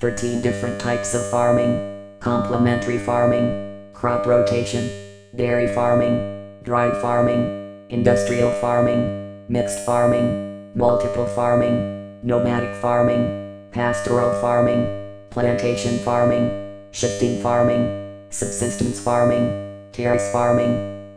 13 different types of farming, complementary farming, crop rotation, dairy farming, dry farming, industrial farming, mixed farming, multiple farming, nomadic farming, pastoral farming, plantation farming, shifting farming, subsistence farming, terrace farming,